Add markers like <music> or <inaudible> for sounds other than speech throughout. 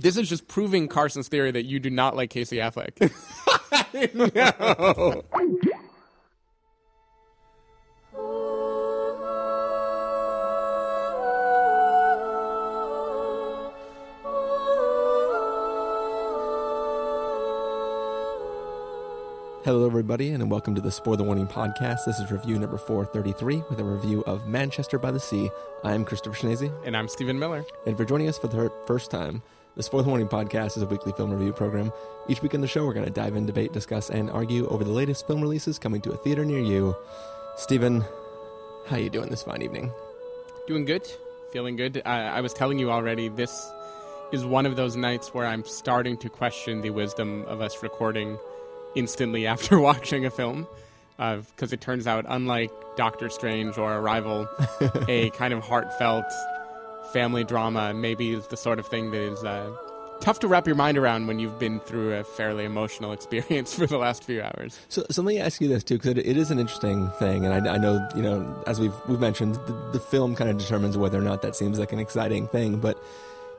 This is just proving Carson's theory that you do not like Casey Affleck. <laughs> no. Hello, everybody, and welcome to the Spoiler Warning Podcast. This is review number 433 with a review of Manchester by the Sea. I'm Christopher Schnese. And I'm Stephen Miller. And for joining us for the first time, the Spoiler Warning Podcast is a weekly film review program. Each week in the show, we're going to dive in, debate, discuss, and argue over the latest film releases coming to a theater near you. Stephen, how are you doing this fine evening? Doing good. Feeling good. I, I was telling you already, this is one of those nights where I'm starting to question the wisdom of us recording instantly <laughs> after watching a film because uh, it turns out, unlike Doctor Strange or Arrival, <laughs> a kind of heartfelt family drama maybe is the sort of thing that is uh, tough to wrap your mind around when you've been through a fairly emotional <laughs> experience for the last few hours. So, so let me ask you this too, because it, it is an interesting thing, and I, I, know you know as we've we've mentioned, the, the film kind of determines whether or not that seems like an exciting thing, but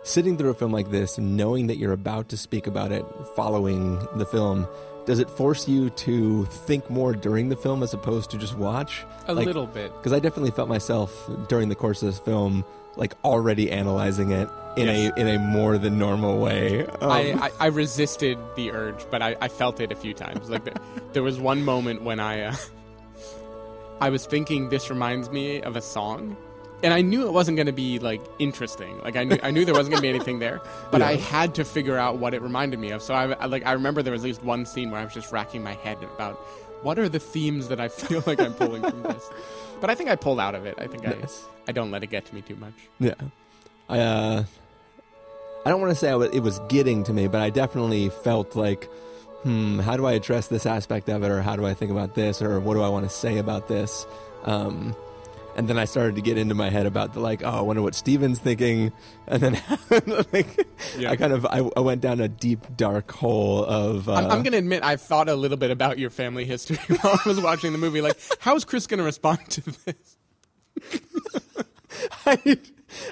sitting through a film like this, knowing that you're about to speak about it, following the film does it force you to think more during the film as opposed to just watch? A like, little bit. Because I definitely felt myself during the course of this film like already analyzing it in yes. a in a more than normal way. Um, I, I, I, resisted the urge, but I, I felt it a few times. Like the, there was one moment when I uh, I was thinking this reminds me of a song and I knew it wasn't going to be like interesting. Like I knew I knew there wasn't going to be anything there, but yeah. I had to figure out what it reminded me of. So I, I, like I remember there was at least one scene where I was just racking my head about what are the themes that I feel like I'm pulling from this. But I think I pulled out of it. I think nice. I I don't let it get to me too much. Yeah, I uh, I don't want to say it was getting to me, but I definitely felt like. Hmm, how do I address this aspect of it, or how do I think about this, or what do I want to say about this? Um, and then I started to get into my head about the like, oh, I wonder what Stephen's thinking, and then <laughs> like, yeah. I kind of I, I, went down a deep dark hole of. Uh, I'm, I'm going to admit I thought a little bit about your family history <laughs> while I was watching the movie. Like, how is Chris going to respond to this? <laughs> I,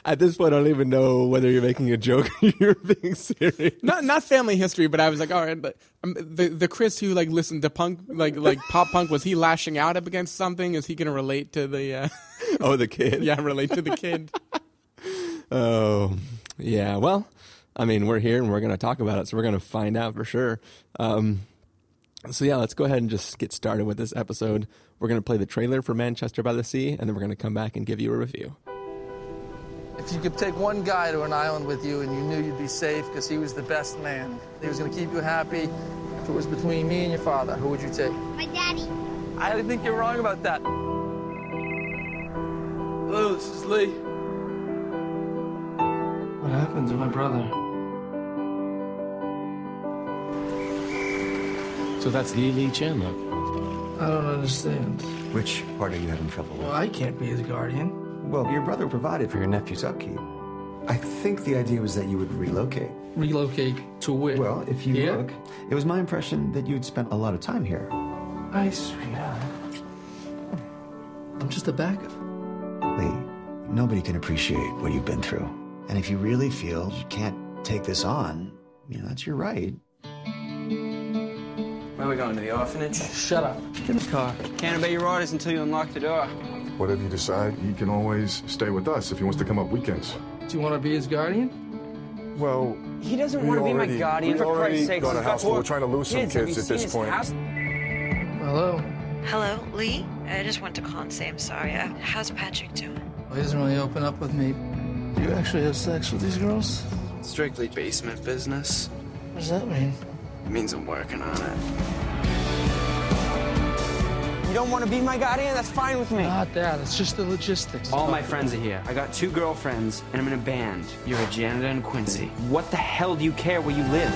at this point, I don't even know whether you're making a joke or <laughs> you're being serious. Not not family history, but I was like, all right, but um, the the Chris who like listened to punk, like like pop punk, was he lashing out up against something? Is he going to relate to the? Uh... <laughs> Oh, the kid. yeah, relate to the kid. <laughs> oh, yeah. Well, I mean, we're here and we're going to talk about it, so we're going to find out for sure. Um, so yeah, let's go ahead and just get started with this episode. We're going to play the trailer for Manchester by the Sea, and then we're going to come back and give you a review. If you could take one guy to an island with you and you knew you'd be safe because he was the best man, he was going to keep you happy, if it was between me and your father, who would you take? My daddy. I think you're wrong about that. Hello, this is Lee. What happened to my brother? So that's Lee Lee Chandler. I don't understand. Which part are you having trouble with? Well, I can't be his guardian. Well, your brother provided for your nephew's upkeep. I think the idea was that you would relocate. Relocate to where? Well, if you here? look, it was my impression that you'd spent a lot of time here. I sweetheart. I'm just a backup. Lee, nobody can appreciate what you've been through. And if you really feel you can't take this on, you know, that's your right. Where are we going, to the orphanage? Shut up. Get in the car. Can't obey your orders until you unlock the door. Whatever you decide, he can always stay with us if he wants to come up weekends. Do you want to be his guardian? Well, he doesn't want to be my guardian. For Christ's sake, got a house full. We're trying to lose some kids, at this point. House? Hello. Hello, Lee. I just went to call and say I'm sorry. Uh, how's Patrick doing? Well, he doesn't really open up with me. Do you actually have sex with these girls? Strictly basement business. What does that mean? It means I'm working on it. You don't want to be my guardian? That's fine with me. Not that. It's just the logistics. All my friends are here. I got two girlfriends, and I'm in a band. You're a janitor in Quincy. What the hell do you care where you live?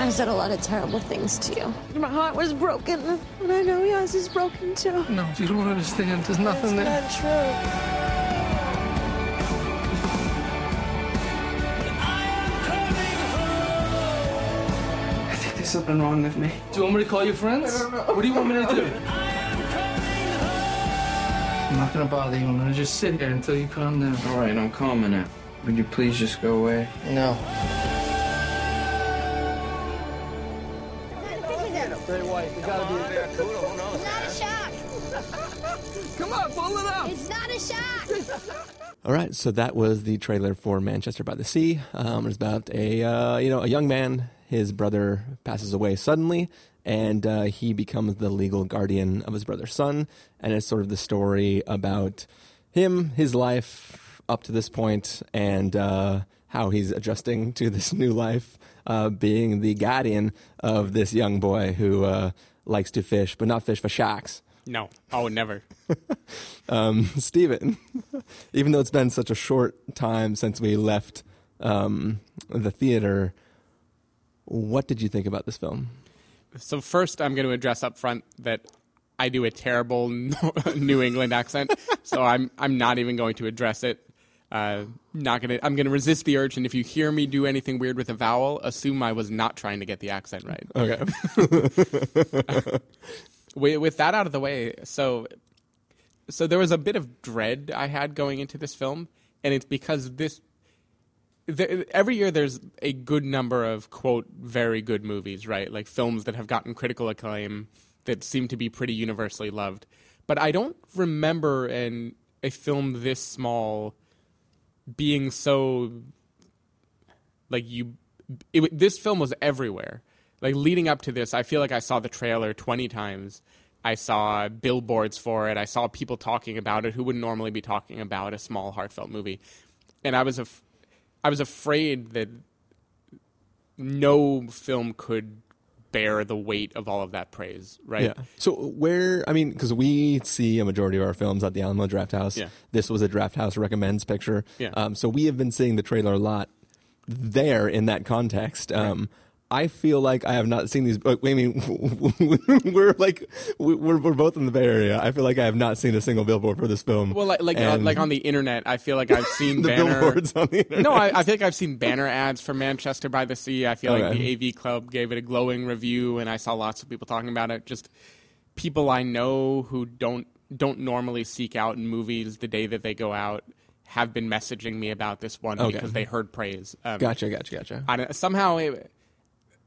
I've said a lot of terrible things to you. My heart was broken, and I know yours is broken too. No, you don't understand. There's nothing That's there. Not true. Something wrong with me. Do you want me to call your friends? What do you want me to do? I'm not gonna bother you. I'm gonna just sit here until you calm down. All right, I'm calming it. Would you please just go away? No. Stay white. You gotta be there. It's not a shock. Come on, pull it out. It's not a shock. All right, so that was the trailer for Manchester by the Sea. Um, it's about a uh, you know a young man. His brother passes away suddenly, and uh, he becomes the legal guardian of his brother's son. And it's sort of the story about him, his life up to this point, and uh, how he's adjusting to this new life, uh, being the guardian of this young boy who uh, likes to fish, but not fish for sharks. No. Oh, never. <laughs> Um, Stephen, <laughs> even though it's been such a short time since we left um, the theater, what did you think about this film? So first, I'm going to address up front that I do a terrible <laughs> New England accent, so I'm I'm not even going to address it. Uh, not gonna. I'm gonna resist the urge, and if you hear me do anything weird with a vowel, assume I was not trying to get the accent right. Okay. <laughs> with, with that out of the way, so so there was a bit of dread I had going into this film, and it's because this. Every year there's a good number of quote very good movies, right? Like films that have gotten critical acclaim that seem to be pretty universally loved. But I don't remember an a film this small being so like you it, this film was everywhere like leading up to this i feel like i saw the trailer 20 times i saw billboards for it i saw people talking about it who would normally be talking about a small heartfelt movie and i was af- i was afraid that no film could bear the weight of all of that praise right Yeah. So where I mean, because we see a majority of our films at the Alamo Drafthouse. Yeah. This was a Drafthouse recommends picture. Yeah. Um, so we have been seeing the trailer a lot there in that context. Um, I feel like I have not seen these. I mean, <laughs> we're like we're we're both in the Bay Area. I feel like I have not seen a single billboard for this film. Well, like like, uh, like on the internet, I feel like I've seen <laughs> the banner. billboards on the internet. No, I, I think I've seen banner ads for Manchester by the Sea. I feel like the AV Club gave it a glowing review, and I saw lots of people talking about it. Just people I know who don't don't normally seek out movies the day that they go out have been messaging me about this one Okay. because they heard praise. Um, Gotcha, gotcha, gotcha. I somehow, it,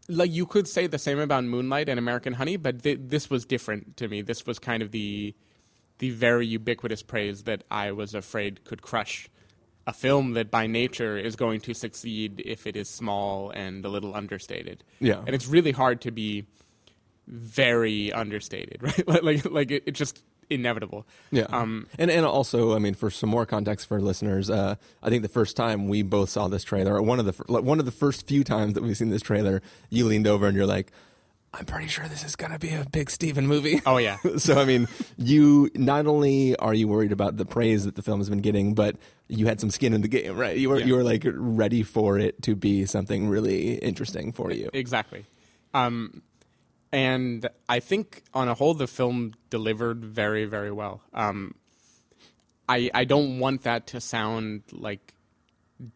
like you could say the same about Moonlight and American Honey, but th- this was different to me. This was kind of the the very ubiquitous praise that I was afraid could crush a film that by nature is going to succeed if it is small and a little understated. Yeah. and it's really hard to be very understated, <laughs> right? like like, like it, just inevitable. Yeah. Um, and and also, I mean, for some more context for listeners, uh, I think the first time we both saw this trailer, or one of the one of the first few times that we've seen this trailer, you leaned over and you're like, "I'm pretty sure this is gonna be a big Stephen movie." Oh yeah. <laughs> so I mean, you not only are you worried about the praise that the film has been getting, but you had some skin in the game, right? You were Yeah. you were like ready for it to be something really interesting for you. Exactly. Um, and I think on a whole, the film delivered very, very well. Um, I I don't want that to sound like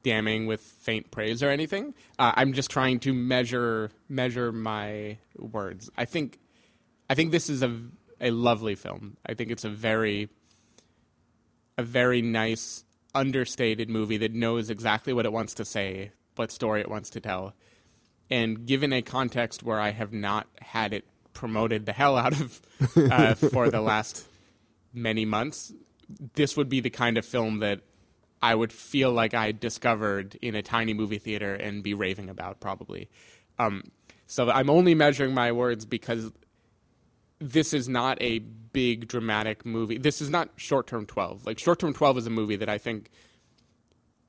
damning with faint praise or anything. Uh, I'm just trying to measure measure my words. I think I think this is a a lovely film. I think it's a very a very nice understated movie that knows exactly what it wants to say, what story it wants to tell. And given a context where I have not had it promoted the hell out of <laughs> uh, for the last many months, this would be the kind of film that I would feel like I discovered in a tiny movie theater and be raving about probably. Um, so I'm only measuring my words because this is not a big dramatic movie. This is not Short Term 12. Like Short Term 12 is a movie that I think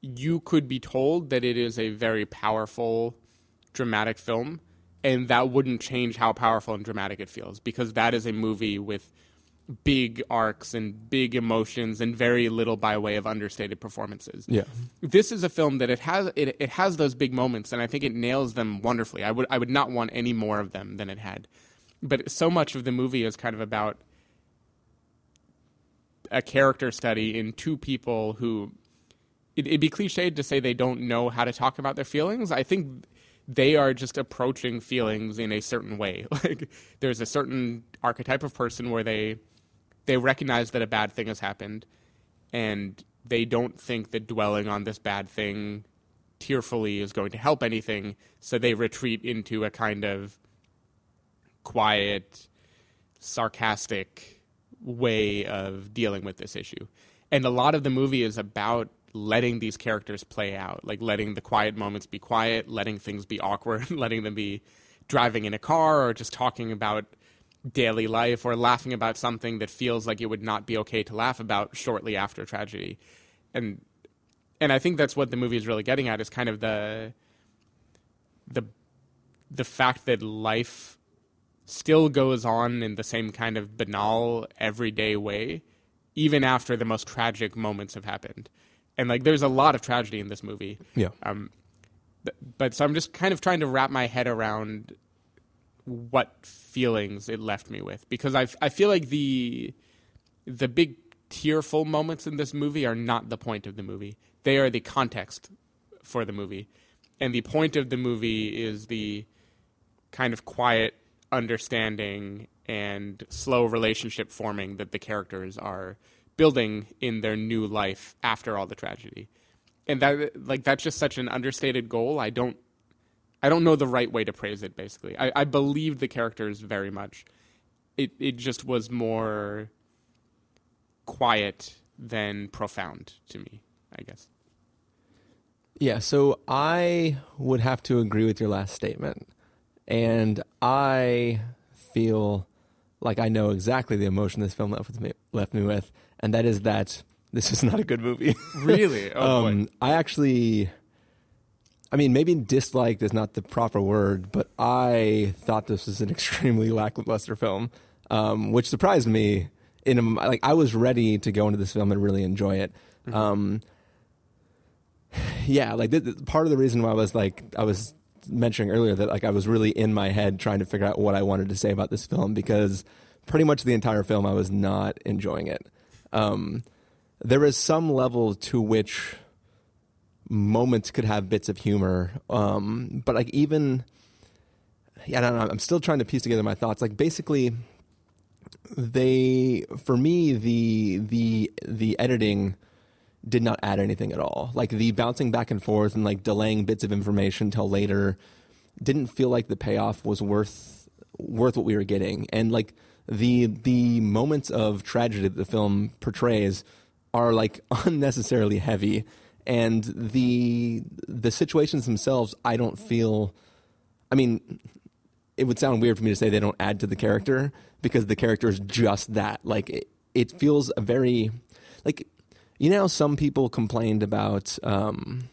you could be told that it is a very powerful dramatic film and that wouldn't change how powerful and dramatic it feels because that is a movie with big arcs and big emotions and very little by way of understated performances. Yeah. This is a film that it has it, it has those big moments and I think it nails them wonderfully. I would I would not want any more of them than it had. But so much of the movie is kind of about a character study in two people who it, it'd be cliched to say they don't know how to talk about their feelings. I think they are just approaching feelings in a certain way. <laughs> Like there's a certain archetype of person where they they recognize that a bad thing has happened, and they don't think that dwelling on this bad thing tearfully is going to help anything, so they retreat into a kind of quiet, sarcastic way of dealing with this issue. And a lot of the movie is about letting these characters play out, like letting the quiet moments be quiet, letting things be awkward, <laughs> letting them be driving in a car or just talking about daily life or laughing about something that feels like it would not be okay to laugh about shortly after tragedy. And and I think that's what the movie is really getting at is kind of the the the fact that life still goes on in the same kind of banal everyday way even after the most tragic moments have happened. And like there's a lot of tragedy in this movie. Yeah. Um but, but so I'm just kind of trying to wrap my head around what feelings it left me with because I I feel like the the big tearful moments in this movie are not the point of the movie. They are the context for the movie. And the point of the movie is the kind of quiet understanding and slow relationship forming that the characters are building in their new life after all the tragedy. And that like that's just such an understated goal. I don't I don't know the right way to praise it basically. I, I believed the characters very much. It it just was more quiet than profound to me, I guess. Yeah, so I would have to agree with your last statement. And I feel like I know exactly the emotion this film left, with me, left me with, and that is that this is not a good movie. <laughs> Really? Oh, um, I actually, I mean, maybe disliked is not the proper word, but I thought this was an <laughs> extremely lackluster film, um, which surprised me. In a, like, I was ready to go into this film and really enjoy it. Mm-hmm. Um, yeah, like th- th- part of the reason why I was like I was mentioning earlier that like I was really in my head trying to figure out what I wanted to say about this film because pretty much the entire film I was not enjoying it. Um, there is some level to which moments could have bits of humor, um, but like even yeah, I don't know. I'm still trying to piece together my thoughts. Like basically, they for me the the the editing did not add anything at all. Like the bouncing back and forth and like delaying bits of information till later didn't feel like the payoff was worth worth what we were getting. And like the the moments of tragedy that the film portrays are like <laughs> unnecessarily heavy and the the situations themselves I don't feel I mean it would sound weird for me to say they don't add to the character because the character is just that. Like it, it feels a very like you know, some people complained about um,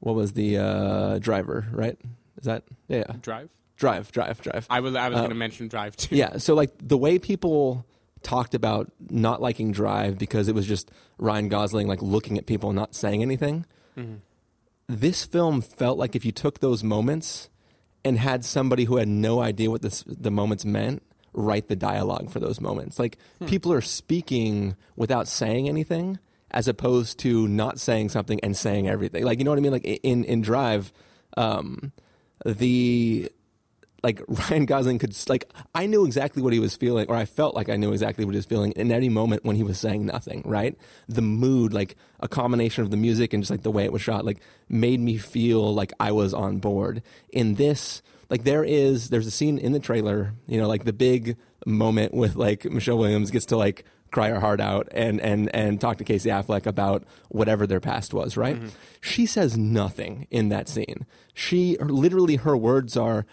what was the uh, driver, right? Is that yeah? Drive, drive, drive, drive. I was I was Uh, going to mention Drive too. Yeah, so like the way people talked about not liking Drive because it was just Ryan Gosling like looking at people and not saying anything. Mhm. This film felt like if you took those moments and had somebody who had no idea what this, the moments meant write the dialogue for those moments. Like Hmm. people are speaking without saying anything as opposed to not saying something and saying everything. Like you know what I mean? Like in in Drive, um, the like <laughs> Ryan Gosling could like I knew exactly what he was feeling, or I felt like I knew exactly what he was feeling in any moment when he was saying nothing. Right, the mood, like a combination of the music and just like the way it was shot, like made me feel like I was on board. In this, like there is there's a scene in the trailer, you know, like the big moment with like Michelle Williams gets to like cry her heart out and and and talk to Casey Affleck about whatever their past was, right? Mm-hmm. She says nothing in that scene. She literally her words are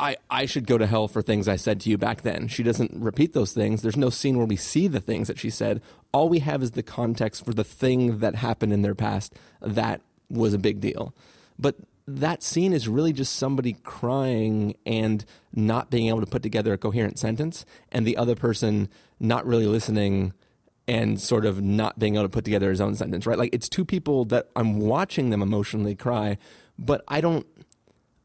I, I should go to hell for things I said to you back then. She doesn't repeat those things. There's no scene where we see the things that she said. All we have is the context for the thing that happened in their past that was a big deal. But that scene is really just somebody crying and not being able to put together a coherent sentence, and the other person not really listening and sort of not being able to put together his own sentence, right? Like it's two people that I'm watching them emotionally cry, but I don't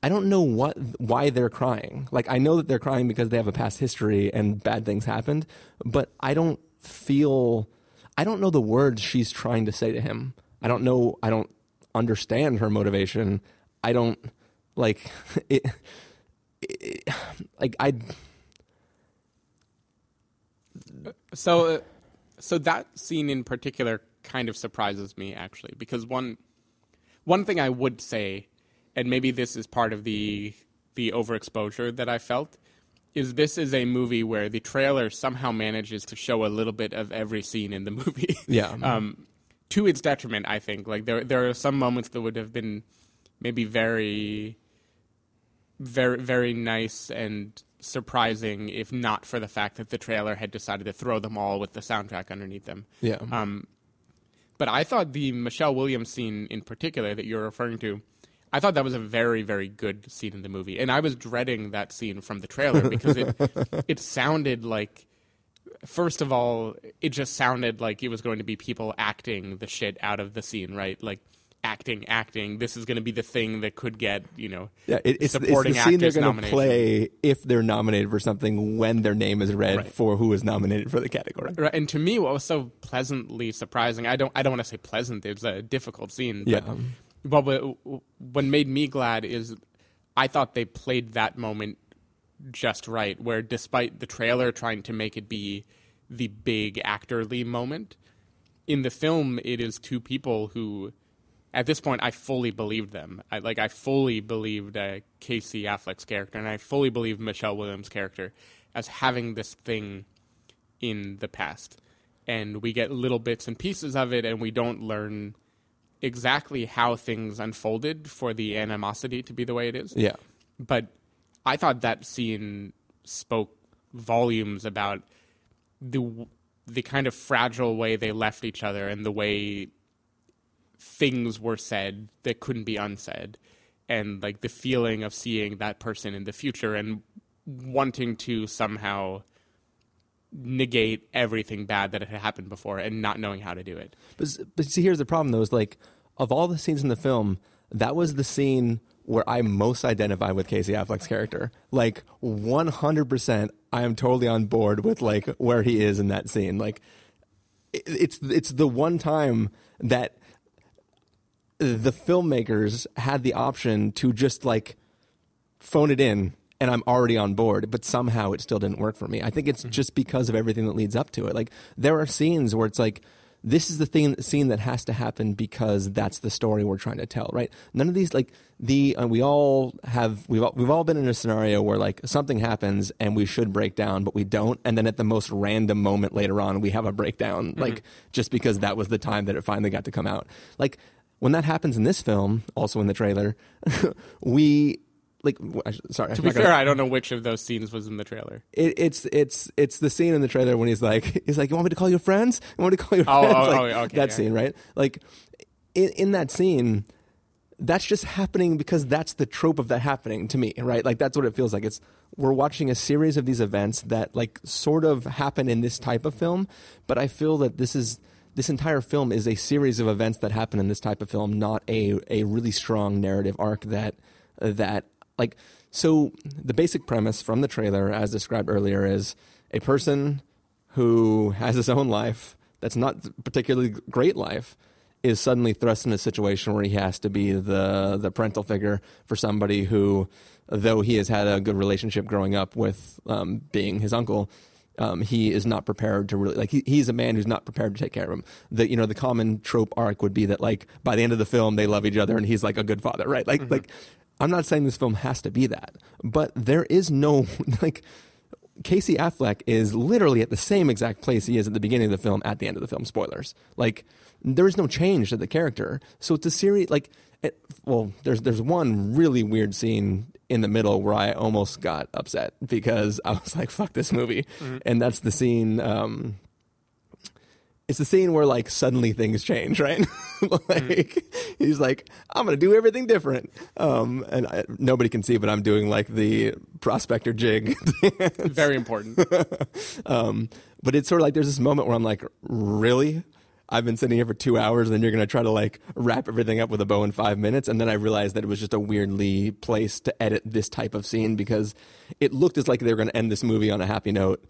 I don't know what why they're crying. Like I know that they're crying because they have a past history and bad things happened, but I don't feel I don't know the words she's trying to say to him. I don't know I don't understand her motivation. I don't like <laughs> it, it like I So, uh, so that scene in particular kind of surprises me actually, because one one thing I would say, and maybe this is part of the the overexposure that I felt, is this is a movie where the trailer somehow manages to show a little bit of every scene in the <laughs> movie. Yeah. um, to its detriment, I think. Like there, there are some moments that would have been maybe very, very, very nice and surprising if not for the fact that the trailer had decided to throw them all with the soundtrack underneath them. Yeah. Um, but I thought the Michelle Williams scene in particular that you're referring to, I thought that was a very, very good scene in the movie, and I was dreading that scene from the trailer because it <laughs> it sounded like, first of all, it just sounded like it was going to be people acting the shit out of the scene, right? Like acting, acting. This is going to be the thing that could get you know Yeah, it, it's, supporting it's the scene they're going to play if they're nominated for something when their name is read Right. for who is nominated for the category. Right, and to me, what was so pleasantly surprising, I don't, I don't want to say pleasant. It's a difficult scene. Yeah. But what, what, what made me glad is I thought they played that moment just right, where despite the trailer trying to make it be the big actorly moment, in the film it is two people who, at this point, I fully believed them. I, like I fully believed uh, Casey Affleck's character, and I fully believed Michelle Williams' character as having this thing in the past. And we get little bits and pieces of it, and we don't learn exactly how things unfolded for the animosity to be the way it is. Yeah. But I thought that scene spoke volumes about the the kind of fragile way they left each other and the way things were said that couldn't be unsaid and like the feeling of seeing that person in the future and wanting to somehow negate everything bad that had happened before and not knowing how to do it. But, but see, here's the problem though: is like of all the scenes in the film, that was the scene where I most identify with Casey Affleck's character. Like 100, percent I am totally on board with like where he is in that scene. Like it's it's the one time that the filmmakers had the option to just like phone it in and I'm already on board, but somehow it still didn't work for me. I think it's mm-hmm. just because of everything that leads up to it. Like there are scenes where it's like this is the thing scene that has to happen because that's the story we're trying to tell, right? None of these like the uh, we all have we've all, we've all been in a scenario where like something happens and we should break down but we don't and then at the most random moment later on we have a breakdown like just because that was the time that it finally got to come out. Like when that happens in this film, also in the trailer, <laughs> we like w- I sh- sorry. To be not gonna- fair, I don't know which of those scenes was in the trailer. it, it's it's it's the scene in the trailer when he's like <laughs> he's like you want me to call your friends you want me to call your Oh, friends oh, like, oh, okay, that yeah. scene right like in, in that scene that's just happening because that's the trope of that happening to me right like that's what it feels like it's we're watching a series of these events that like sort of happen in this type of film but i feel that this is this entire film is a series of events that happen in this type of film not a a really strong narrative arc that that like so the basic premise from the trailer as described earlier is a person who has his own life that's not particularly great life is suddenly thrust in a situation where he has to be the the parental figure for somebody who though he has had a good relationship growing up with um, being his uncle um, he is not prepared to really like he, he's a man who's not prepared to take care of him. The you know the common trope arc would be that like by the end of the film they love each other and he's like a good father right? Like like i'm not saying this film has to be that but there is no <laughs> like Casey Affleck is literally at the same exact place he is at the beginning of the film at the end of the film. Spoilers. Like there is no change to the character. So it's a series like it, well, there's there's one really weird scene in the middle where I almost got upset because I was like, "Fuck this movie," and that's the scene. Um, it's the scene where like suddenly things change, right? <laughs> like he's like, I'm gonna do everything different, um, and I, nobody can see, but I'm doing like the prospector jig. <laughs> Very important. um, but it's sort of like there's this moment where I'm like, really? I've been sitting here for two hours, and then you're gonna try to like wrap everything up with a bow in five minutes, and then I realized that it was just a weirdly placed to edit this type of scene because it looked as like they were gonna end this movie on a happy note,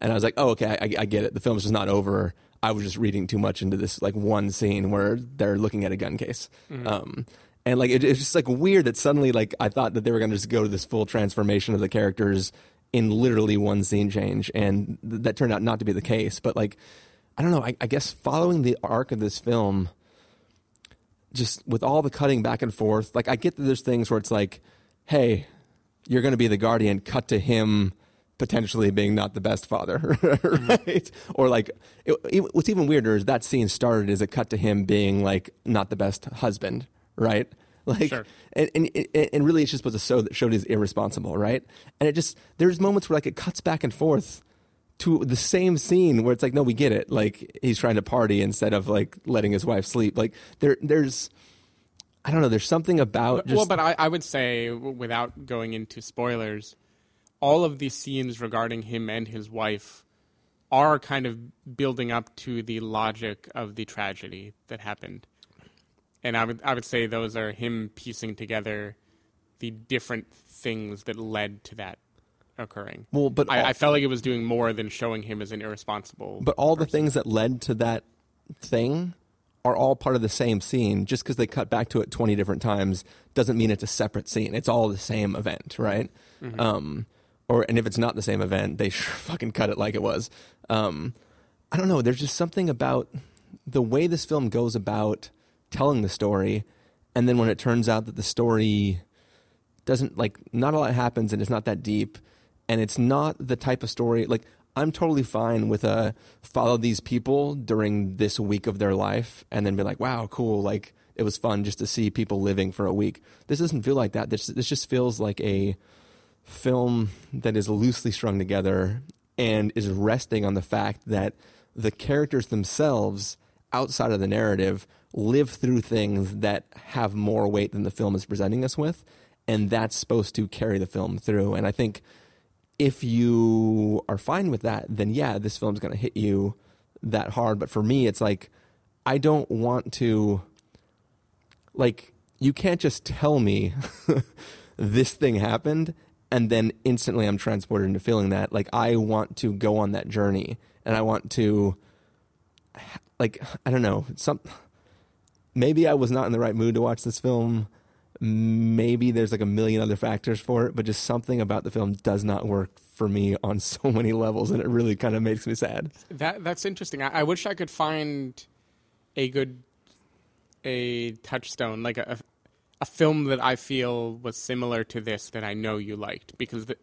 and I was like, oh, okay, I, I get it. The film's just not over. I was just reading too much into this like one scene where they're looking at a gun case. Um, and like it, it's just like weird that suddenly like I thought that they were going to just go to this full transformation of the characters in literally one scene change, and th- that turned out not to be the case. But like, I don't know. I, I guess following the arc of this film, just with all the cutting back and forth, like I get that there's things where it's like, hey, you're going to be the guardian. Cut to him potentially being not the best father, <laughs> mm-hmm. right? Or like, it, it, what's even weirder is that scene started as a cut to him being like not the best husband, right? <laughs> Like, Sure. and, and and really, it's just supposed to show that showed he's irresponsible, right? And it just there's moments where like it cuts back and forth to the same scene where it's like, no, we get it. Like he's trying to party instead of like letting his wife sleep. Like there, there's, I don't know. There's something about just well, but I, I would say, without going into spoilers, all of these scenes regarding him and his wife are kind of building up to the logic of the tragedy that happened. And I would I would say those are him piecing together the different things that led to that occurring. Well, but I, all- I felt like it was doing more than showing him as an irresponsible. But all the things that led to that thing are all part of the same scene. Just because they cut back to it 20 different times doesn't mean it's a separate scene. It's all the same event, right? Mhm. Um, or and if it's not the same event, they sure <laughs> fucking cut it like it was. Um, I don't know. There's just something about the way this film goes about telling the story, and then when it turns out that the story doesn't like not a lot happens and it's not that deep and it's not the type of story like i'm totally fine with a follow these people during this week of their life and then be like wow cool like it was fun just to see people living for a week this doesn't feel like that this, this just feels like a film that is loosely strung together and is resting on the fact that the characters themselves outside of the narrative live through things that have more weight than the film is presenting us with and that's supposed to carry the film through. And i think if you are fine with that then yeah this film's going to hit you that hard. But for me it's like i don't want to like you can't just tell me <laughs> this thing happened and then instantly I'm transported into feeling that like I want to go on that journey and I want to like I don't know some maybe I was not in the right mood to watch this film maybe there's like a million other factors for it but just something about the film does not work for me on <laughs> so many levels and it really kind of makes me sad That that's interesting. I, I wish I could find a good a touchstone, like a a film that I feel was similar to this that I know you liked because the,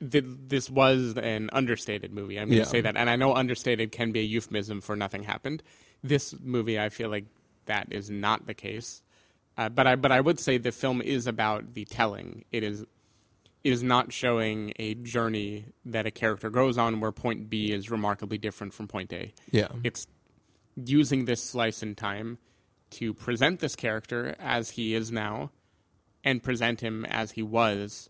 the, this was an understated movie. I'm going to Yeah. say that, and I know understated can be a euphemism for nothing happened. This movie, I feel like that is not the case. Uh, but I but I would say the film is about the telling. It is it is not showing a journey that a character goes on where point B is remarkably different from point A. Yeah. It's using this slice in time to present this character as he is now and present him as he was.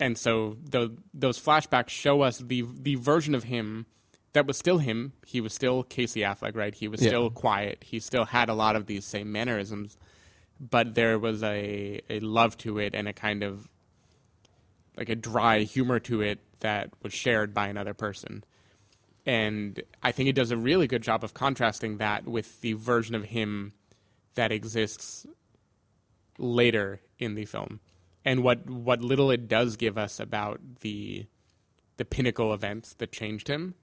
And so the, those flashbacks show us the the version of him that was still him. He was still Casey Affleck, right? He was Yeah. still quiet. He still had a lot of these same mannerisms, but there was a a love to it and a kind of like a dry humor to it that was shared by another person. And I think it does a really good job of contrasting that with the version of him that exists later in the film. And what, what little it does give us about the the pinnacle events that changed him,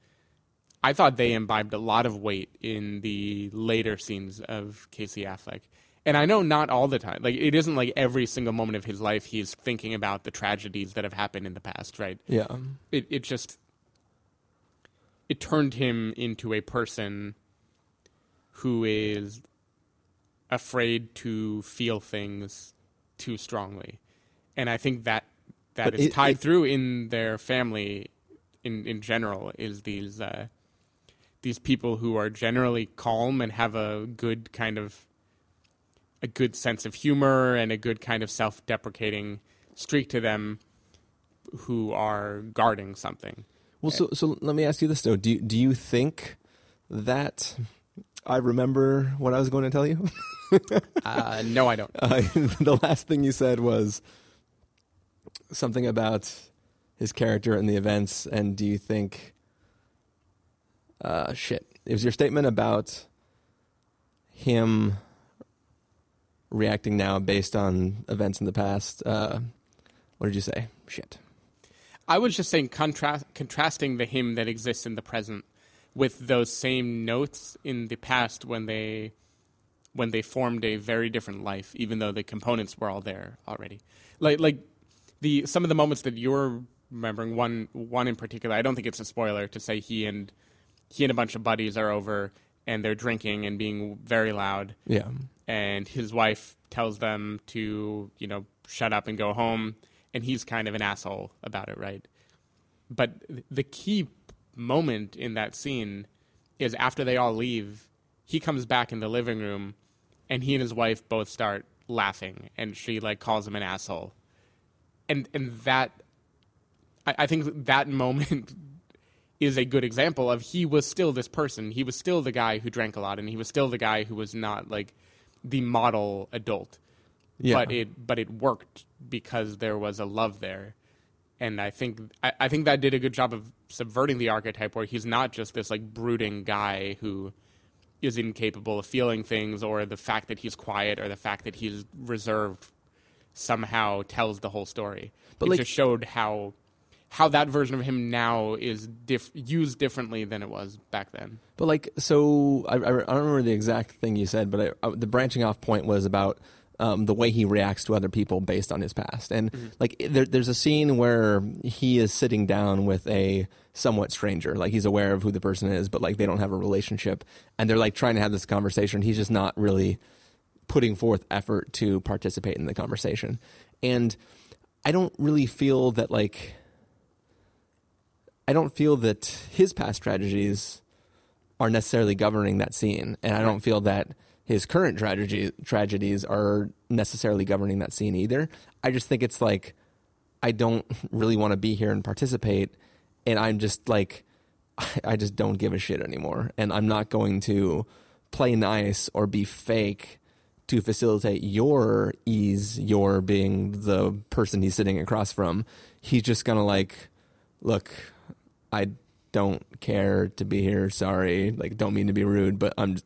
I thought they imbibed a lot of weight in the later scenes of Casey Affleck. And I know not all the time. Like it isn't like every single moment of his life he's thinking about the tragedies that have happened in the past, right? Yeah. It it just it turned him into a person who is afraid to feel things too strongly. And I think that that But is it- tied it- through in their family in in general is these uh, these people who are generally calm and have a good kind of a good sense of humor and a good kind of self-deprecating streak to them who are guarding something. Well, so so let me ask you this though: do do you think that I remember what I was going to tell you? <laughs> <laughs> Uh, no, I don't. Uh, <laughs> the last thing you said was something about his character and the events. And do you think? Uh, shit. It was your statement about him reacting now based on events in the past. Uh, what did you say? Shit. I was just saying contrast, contrasting the him that exists in the present with those same notes in the past when they when they formed a very different life, even though the components were all there already. Like like the some of the moments that you're remembering, one one in particular, I don't think it's a spoiler to say he and he and a bunch of buddies are over and they're drinking and being very loud. Yeah. And his wife tells them to, you know, shut up and go home and he's kind of an asshole about it, right? But the key moment in that scene is after they all leave, he comes back in the living room and he and his wife both start laughing and she like calls him an asshole. And and that I, I think that moment <laughs> is a good example of he was still this person. He was still the guy who drank a lot and he was still the guy who was not like the model adult. Yeah. But it but it worked because there was a love there. And I think I, I think that did a good job of subverting the archetype where he's not just this like brooding guy who is incapable of feeling things or the fact that he's quiet or the fact that he's reserved somehow tells the whole story. But, it like- just showed how how that version of him now is diff- used differently than it was back then. But like, so I, I I don't remember the exact thing you said, but I, I, the branching off point was about um, the way he reacts to other people based on his past. And like, there, there's a scene where he is sitting down with a somewhat stranger, like he's aware of who the person is, but like they don't have a relationship, and they're like trying to have this conversation. He's just not really putting forth effort to participate in the conversation, and I don't really feel that like. I don't feel that his past tragedies are necessarily governing that scene, and I don't feel that his current tragedy tragedies are necessarily governing that scene either. I just think it's like I don't <laughs> really want to be here and participate, and I'm just like <laughs> I just don't give a shit anymore, and I'm not going to play nice or be fake to facilitate your ease, your being the person he's sitting across from. He's just gonna like, look, I don't care to be here. Sorry, like don't mean to be rude, but I'm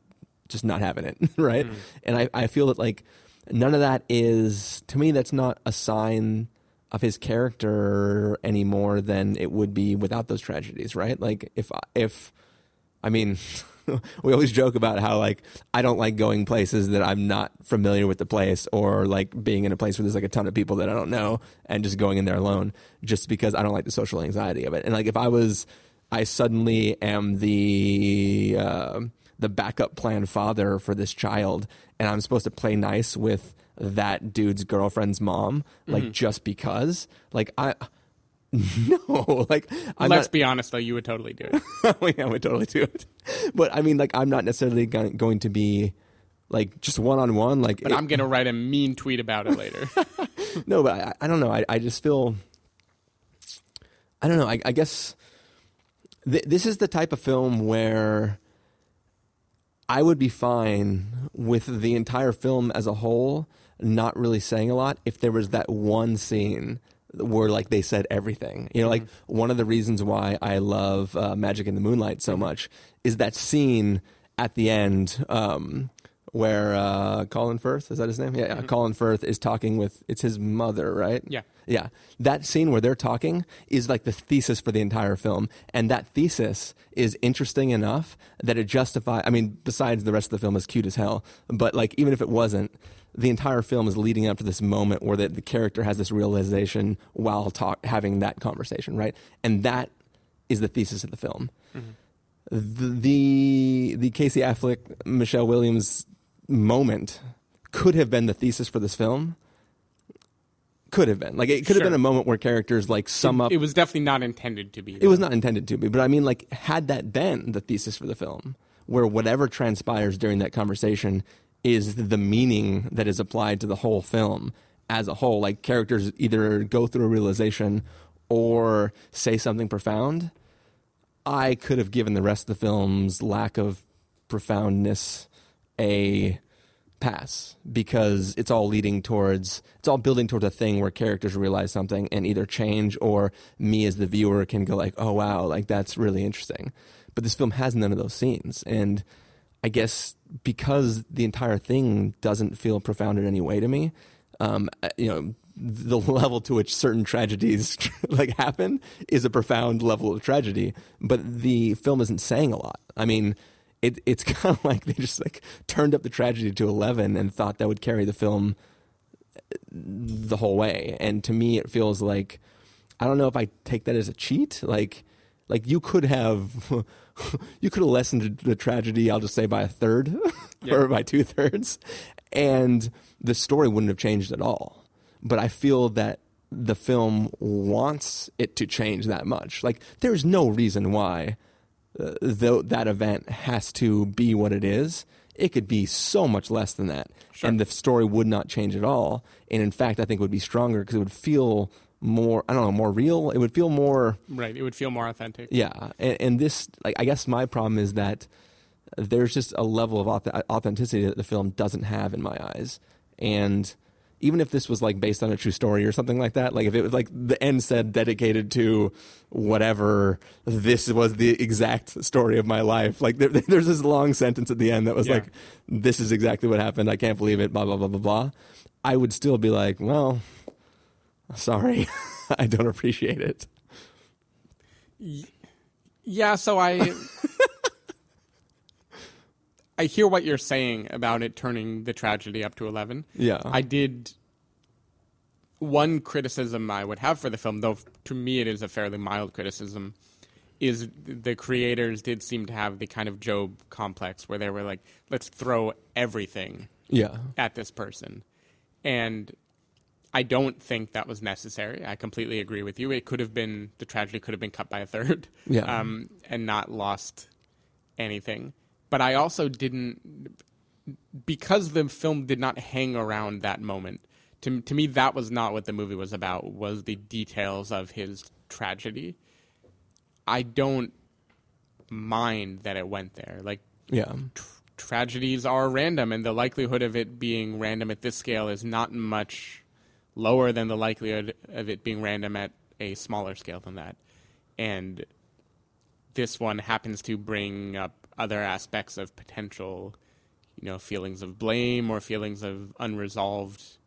just not having it, <laughs> right? And I, I feel that like none of that is to me. That's not a sign of his character any more than it would be without those tragedies, right? Like if if I mean, <laughs> we always joke about how like I don't like going places that I'm not familiar with the place, or like being in a place where there's like a ton of people that I don't know, and just going in there alone, just because I don't like the social anxiety of it. And like if I was, I suddenly am the uh, the backup plan father for this child, and I'm supposed to play nice with that dude's girlfriend's mom, like Mhm. just because, like I. <laughs> No, like I'm Let's not, be honest, though, you would totally do it. <laughs> oh, yeah, I would totally do it. But I mean, like, I'm not necessarily going to be like just one on one. Like, But it- I'm gonna write a mean tweet about it later. <laughs> no, but I, I don't know. I, I just feel. I don't know. I, I guess th- this is the type of film where I would be fine with the entire film as a whole not really saying a lot if there was that one scene where like they said everything. You know, like one of the reasons why I love uh, Magic in the Moonlight so much is that scene at the end um, where uh, Colin Firth is that his name? Yeah, yeah. Colin Firth is talking with it's his mother, right? Yeah. Yeah. That scene where they're talking is like the thesis for the entire film. And that thesis is interesting enough that it justifies, I mean, besides the rest of the film is cute as hell, but like even if it wasn't, the entire film is leading up to this moment where the, the character has this realization while talk, having that conversation, right? And that is the thesis of the film. The, the the Casey Affleck Michelle Williams moment could have been the thesis for this film. Could have been like it could have Sure. been a moment where characters like sum up. It was definitely not intended to be. It was not intended to be, but I mean, like, had that been the thesis for the film, where whatever transpires during that conversation is the meaning that is applied to the whole film as a whole, like characters either go through a realization or say something profound, I could have given the rest of the film's lack of profoundness a pass because it's all leading towards it's all building towards a thing where characters realize something and either change or me as the viewer can go like oh wow like that's really interesting but this film has none of those scenes and i guess because the entire thing doesn't feel profound in any way to me um, you know the <laughs> level to which certain tragedies <laughs> like happen is a profound level of tragedy. But the film isn't saying a lot. I mean, it, it's <laughs> kind of like they just like turned up the tragedy to eleven and thought that would carry the film uh, the whole way. And to me, it feels like I don't know if I take that as a cheat. Like, like you could have <laughs> you could have lessened the tragedy. I'll just say by a third <laughs> Yeah. or by two thirds, and the story wouldn't have changed at all. But I feel that the film wants it to change that much. Like, there's no reason why uh, though that event has to be what it is. It could be so much less than that, and the story would not change at all. And in fact, I think it would be stronger because it would feel more. I don't know, more real. It would feel more. Right. It would feel more authentic. Yeah, and, and this, like, I guess my problem is that there's just a level of authenticity that the film doesn't have in my eyes, and even if this was like based on a true story or something like that, like if it was like the end said dedicated to whatever, this was the exact story of my life. Like there, <laughs> there's this long sentence at the end that was Yeah. like, "This is exactly what happened. I can't believe it." Blah blah blah blah blah. I would still be like, "Well, sorry, <laughs> I don't appreciate it." Yeah, so I I hear what you're saying about it turning the tragedy up to 11. Yeah. I did one criticism I would have for the film, though to me it is a fairly mild criticism, is the creators did seem to have the kind of Job complex where they were like, let's throw everything Yeah. at this person. And I don't think that was necessary. I completely agree with you. It could have been the tragedy could have been cut by a third, Yeah. um, and not lost anything. But I also didn't because the film did not hang around that moment. To to me, that was not what the movie was about. Was the details of his tragedy. I don't mind that it went there. Like Yeah. tragedies are random, and the likelihood of it being random at this scale is not much lower than the likelihood of it being random at a smaller scale than that. And this one happens to bring up other aspects of potential, you know, feelings of blame or feelings of unresolved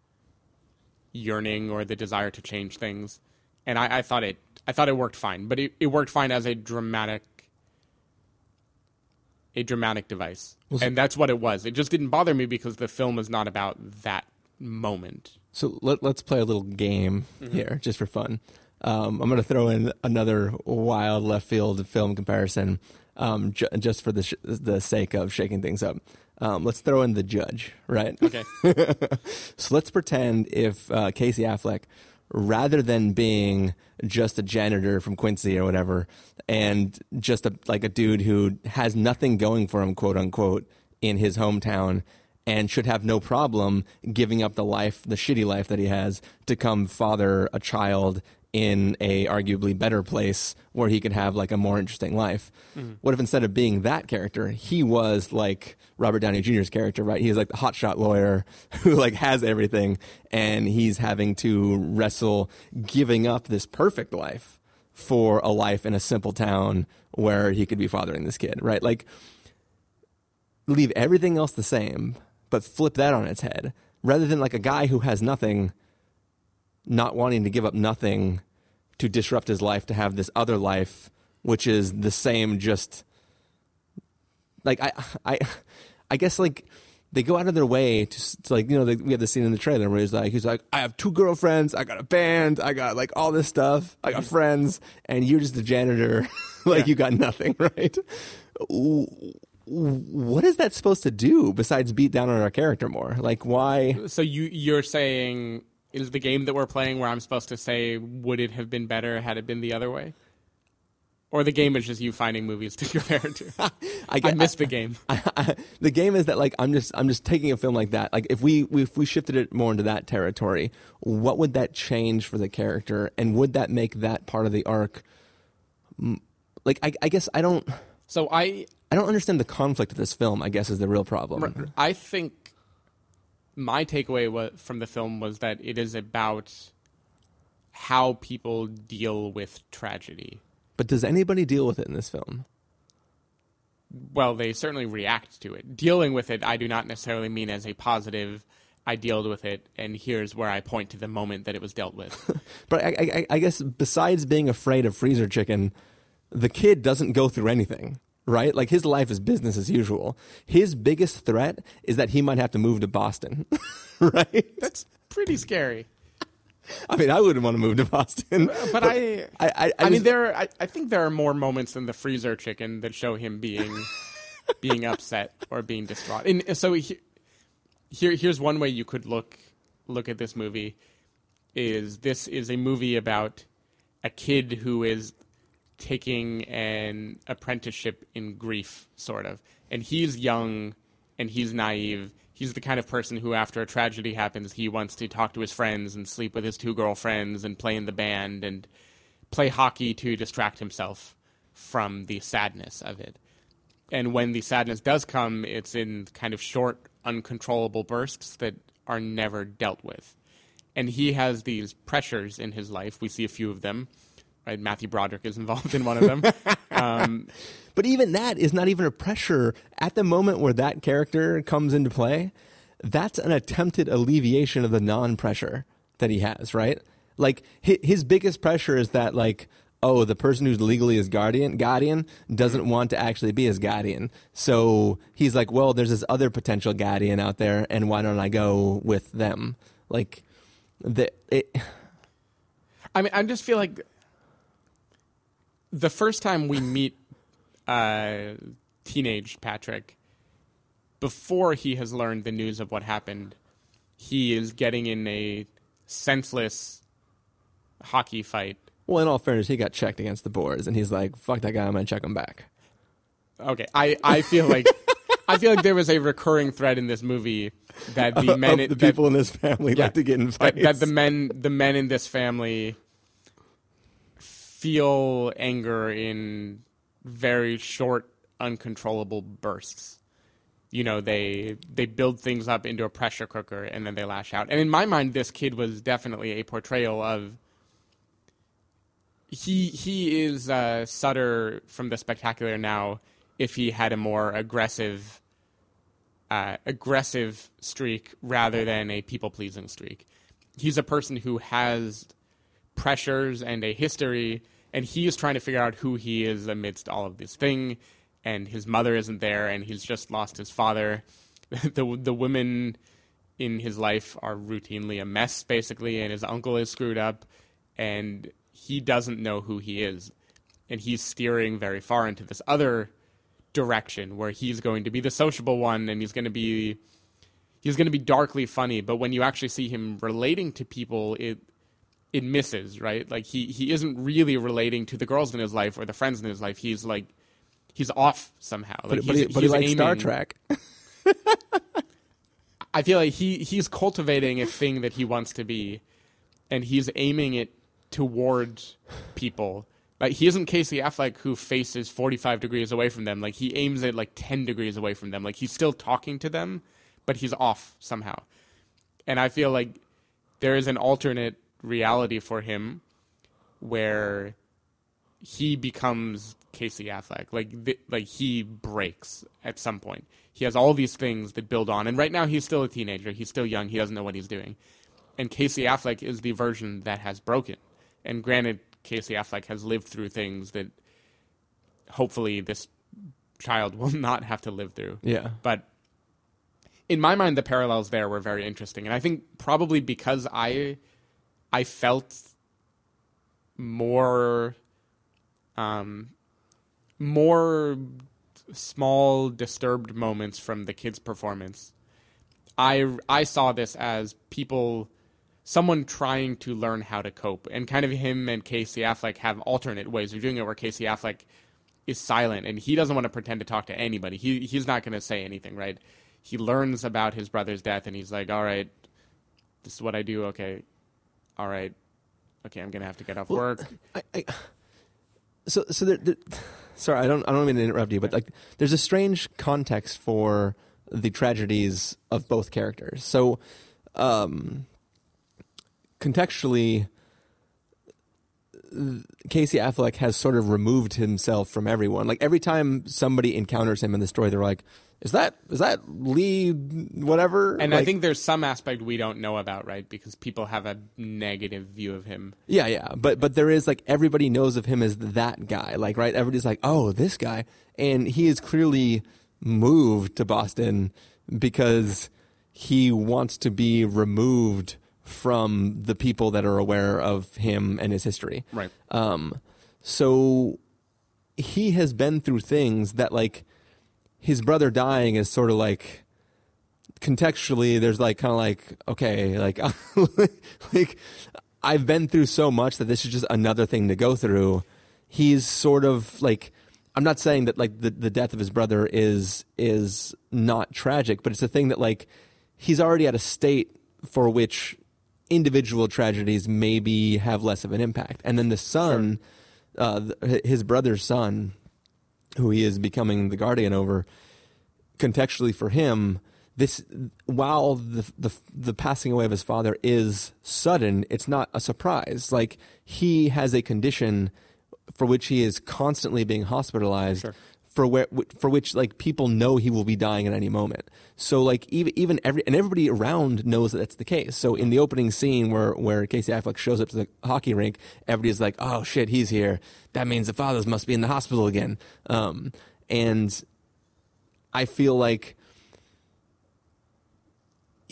yearning or the desire to change things. And I, I thought it I thought it worked fine, but it, it worked fine as a dramatic a dramatic device. Well, and that's what it was. It just didn't bother me because the film is not about that moment. So let, let's play a little game here, just for fun. Um, I'm going to throw in another wild left field film comparison, um, ju- just for the sh- the sake of shaking things up. Um, let's throw in the judge, right? Okay. <laughs> so let's pretend if uh, Casey Affleck, rather than being just a janitor from Quincy or whatever, and just a, like a dude who has nothing going for him, quote unquote, in his hometown, and should have no problem giving up the life, the shitty life that he has, to come father a child in a arguably better place where he could have like a more interesting life. Mm-hmm. What if instead of being that character, he was like Robert Downey Jr.'s character, right? He's like the hotshot lawyer <laughs> who like has everything and he's having to wrestle giving up this perfect life for a life in a simple town where he could be fathering this kid, right? Like leave everything else the same, but flip that on its head. Rather than like a guy who has nothing not wanting to give up nothing to disrupt his life to have this other life which is the same just like i i i guess like they go out of their way to, to like you know they, we have the scene in the trailer where he's like he's like i have two girlfriends i got a band i got like all this stuff i got friends and you're just a janitor. <laughs> Like you got nothing <laughs> right? What is that supposed to do besides beat down on our character more? Like why So you you're saying is the game that we're playing where I'm supposed to say would it have been better had it been the other way? Or the game is just you finding movies to <laughs> compare it to. I, get- missed the game. <laughs> the game is that like I'm just I'm just taking a film like that. Like if we if we shifted it more into that territory, what would that change for the character, and would that make that part of the arc? Like I, I guess I don't So I I don't understand the conflict of this film. I guess is the real problem. I think my takeaway from the film was that it is about how people deal with tragedy. But does anybody deal with it in this film? Well, they certainly react to it. Dealing with it, I do not necessarily mean as a positive I dealt with it, and here's where I point to the moment that it was dealt with. <laughs> But I, I, I guess besides being afraid of freezer chicken, the kid doesn't go through anything, right? Like his life is business as usual. His biggest threat is that he might have to move to Boston, <laughs> right? That's pretty scary. I mean, I wouldn't want to move to Boston, But I, I, I, I, I mean, there. Are, I, I think there are more moments in the freezer chicken that show him being <laughs> being upset or being distraught. And so he, here, here's one way you could look look at this movie: is this is a movie about a kid who is taking an apprenticeship in grief, sort of, and he's young and he's naive. He's the kind of person who, after a tragedy happens, he wants to talk to his friends and sleep with his two girlfriends and play in the band and play hockey to distract himself from the sadness of it. And when the sadness does come, it's in kind of short, uncontrollable bursts that are never dealt with. And he has these pressures in his life. We see a few of them. Right, Matthew Broderick is involved in one of them. <laughs> um, But even that is not even a pressure at the moment where that character comes into play. That's an attempted alleviation of the non-pressure that he has, right? Like his biggest pressure is that like oh, the person who's legally his guardian guardian doesn't want to actually be his guardian. So he's like, well, there's this other potential guardian out there and why don't I go with them? Like the it I mean, I just feel like the first time we meet uh, teenage Patrick, before he has learned the news of what happened, he is getting in a senseless hockey fight. well, in all fairness, he got checked against the boards and he's like, fuck that guy, I'm gonna check him back. Okay, I, I feel like <laughs> I feel like there was a recurring thread in this movie that the men the that- people in this family Yeah. like to get in that, fights. that the men the men in this family feel anger in very short uncontrollable bursts you know they they build things up into a pressure cooker and then they lash out and in my mind this kid was definitely a portrayal of he he is uh, Sutter from the Spectacular now if he had a more aggressive uh, aggressive streak rather than a people pleasing streak. He's a person who has pressures and a history, and he is trying to figure out who he is amidst all of this thing. And his mother isn't there, and he's just lost his father. <laughs> the the women in his life are routinely a mess, basically, and his uncle is screwed up, and he doesn't know who he is, and he's steering very far into this other direction where he's going to be the sociable one and he's going to be he's going to be darkly funny but when you actually see him relating to people it it misses right like he he isn't really relating to the girls in his life or the friends in his life he's like he's off somehow like but, but, he, he's- but he likes Star aiming- Trek. <laughs> I feel like he he's cultivating a thing that he wants to be, and he's aiming it towards people. Like he isn't Casey Affleck who faces forty five degrees away from them. Like he aims it like ten degrees away from them. Like he's still talking to them, but he's off somehow. And I feel like there is an alternate reality for him where he becomes Casey Affleck. Like th- like he breaks at some point. He has all these things that build on, and right now he's still a teenager. He's still young. He doesn't know what he's doing. And Casey Affleck is the version that has broken. And granted, Casey Affleck has lived through things that hopefully this child <laughs> will not have to live through. Yeah. But in my mind, the parallels there were very interesting, and I think probably because I I felt more um more small disturbed moments from the kids performance. I i saw this as people someone trying to learn how to cope. And kind of him and casey affleck have alternate ways of doing it where casey affleck is silent and he doesn't want to pretend to talk to anybody. He he's not going to say anything right? He learns about his brother's death and he's like all right this is what i do okay all right okay i'm going to have to get off work I, I, so so there, there, sorry, I don't I don't mean to interrupt you, but like there's a strange context for the tragedies of both characters. So, um, contextually, Casey Affleck has sort of removed himself from everyone. Like every time somebody encounters him in the story, they're like, is that is that Lee whatever? And I think there's some aspect we don't know about, right? Because people have a negative view of him. Yeah, yeah, but but there is like everybody knows of him as that guy, like right? Everybody's like, oh, this guy, and he is clearly moved to Boston because he wants to be removed from the people that are aware of him and his history. Right. Um, so he has been through things that like his brother dying is sort of like contextually there's like kind of like okay like <laughs> like I've been through so much that this is just another thing to go through. He's sort of like I'm not saying that like the the death of his brother is is not tragic, but it's a thing that like he's already at a state for which individual tragedies maybe have less of an impact. And then the son, uh, th- his brother's son, who he is becoming the guardian over, contextually for him, this while the the the passing away of his father is sudden, it's not a surprise. Like he has a condition for which he is constantly being hospitalized. For where, for which like people know he will be dying at any moment. So like even even every and everybody around knows that that's the case. So in the opening scene where where Casey Affleck shows up to the hockey rink, everybody's like, "Oh shit, he's here. That means the fathers must be in the hospital again." Um, and I feel like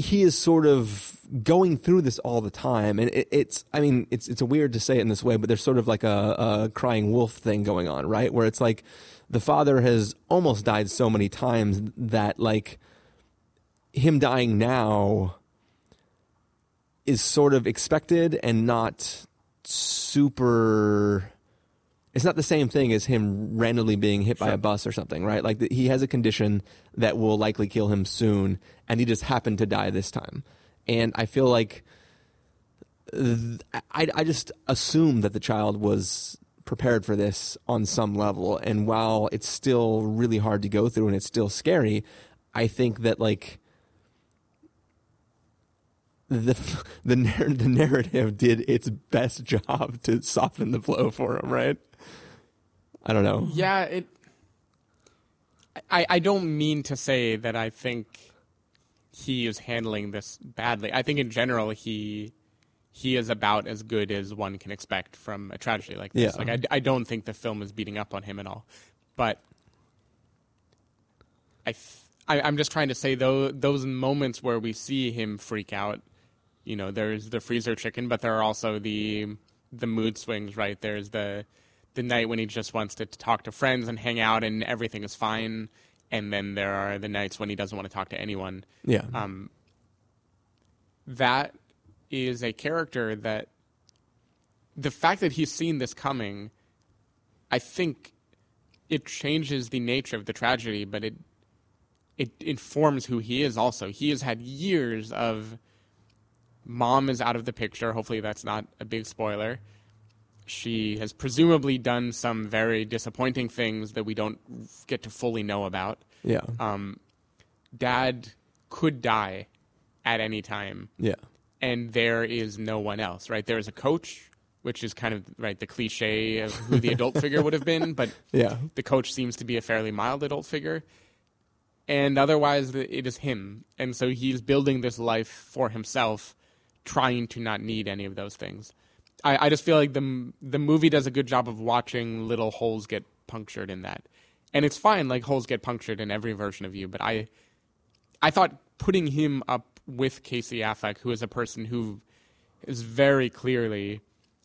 he is sort of going through this all the time, and it, it's I mean it's it's weird to say it in this way, but there's sort of like a, a crying wolf thing going on, right? Where it's like the father has almost died so many times that like him dying now is sort of expected and not super it's not the same thing as him randomly being hit by a bus or something, right? Like the, he has a condition that will likely kill him soon, and he just happened to die this time. And I feel like th- I, I just assume that the child was prepared for this on some level. And while it's still really hard to go through and it's still scary, I think that like the <laughs> the narr- the narrative did its best job to soften the blow for him, right? I don't know. Yeah, it. I I don't mean to say that I think he is handling this badly. I think in general he he is about as good as one can expect from a tragedy like this. Yeah. Like I, I don't think the film is beating up on him at all, but I, th- I I'm just trying to say though those moments where we see him freak out, you know, there's the freezer chicken, but there are also the the mood swings. Right, there's the the night when he just wants to talk to friends and hang out and everything is fine, and then there are the nights when he doesn't want to talk to anyone. Yeah. Um, that is a character that the fact that he's seen this coming, I think it changes the nature of the tragedy, but it it informs who he is also. He has had years of mom is out of the picture. Hopefully that's not a big spoiler. She has presumably done some very disappointing things that we don't get to fully know about. Yeah. Um, dad could die at any time Yeah. and there is no one else, right? There is a coach, which is kind of right the cliche of who the adult <laughs> figure would have been, but Yeah. the coach seems to be a fairly mild adult figure. And otherwise, it is him, and so he's building this life for himself, trying to not need any of those things. I, I just feel like the the movie does a good job of watching little holes get punctured in that, and it's fine. Like holes get punctured in every version of you, but I I thought putting him up with Casey Affleck, who is a person who is very clearly